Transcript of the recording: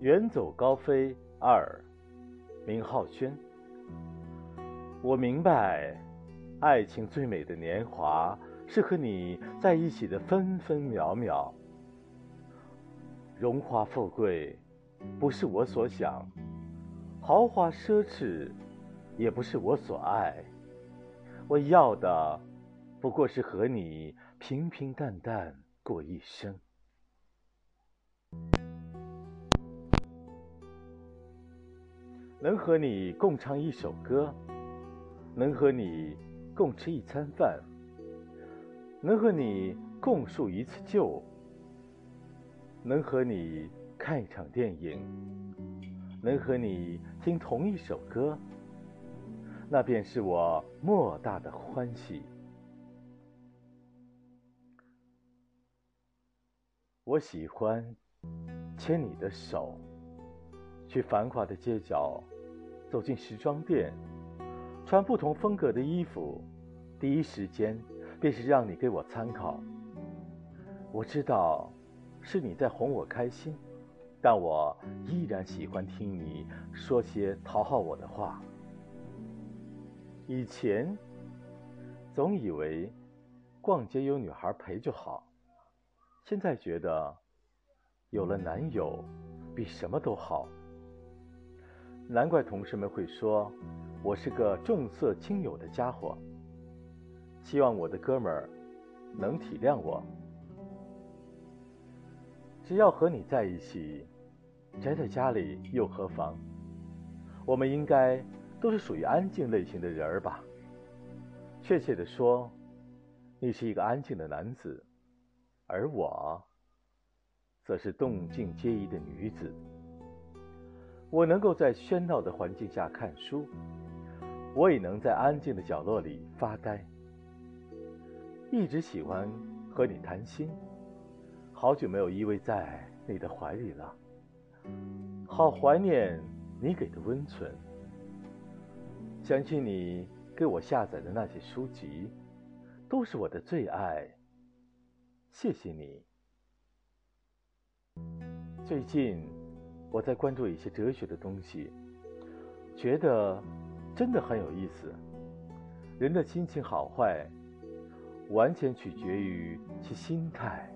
远走高飞二，明浩轩。我明白，爱情最美的年华是和你在一起的分分秒秒。荣华富贵不是我所想，豪华奢侈也不是我所爱。我要的不过是和你平平淡淡过一生。能和你共唱一首歌，能和你共吃一餐饭，能和你共述一次旧，能和你看一场电影，能和你听同一首歌，那便是我莫大的欢喜。我喜欢牵你的手。去繁华的街角，走进时装店，穿不同风格的衣服，第一时间便是让你给我参考。我知道是你在哄我开心，但我依然喜欢听你说些讨好我的话。以前总以为逛街有女孩陪就好，现在觉得有了男友比什么都好。难怪同事们会说，我是个重色轻友的家伙。希望我的哥们儿能体谅我。只要和你在一起，宅在家里又何妨？我们应该都是属于安静类型的人儿吧？确切的说，你是一个安静的男子，而我，则是动静皆宜的女子。我能够在喧闹的环境下看书，我也能在安静的角落里发呆。一直喜欢和你谈心，好久没有依偎在你的怀里了，好怀念你给的温存。想起你给我下载的那些书籍，都是我的最爱。谢谢你。最近。我在关注一些哲学的东西，觉得真的很有意思。人的心情好坏，完全取决于其心态。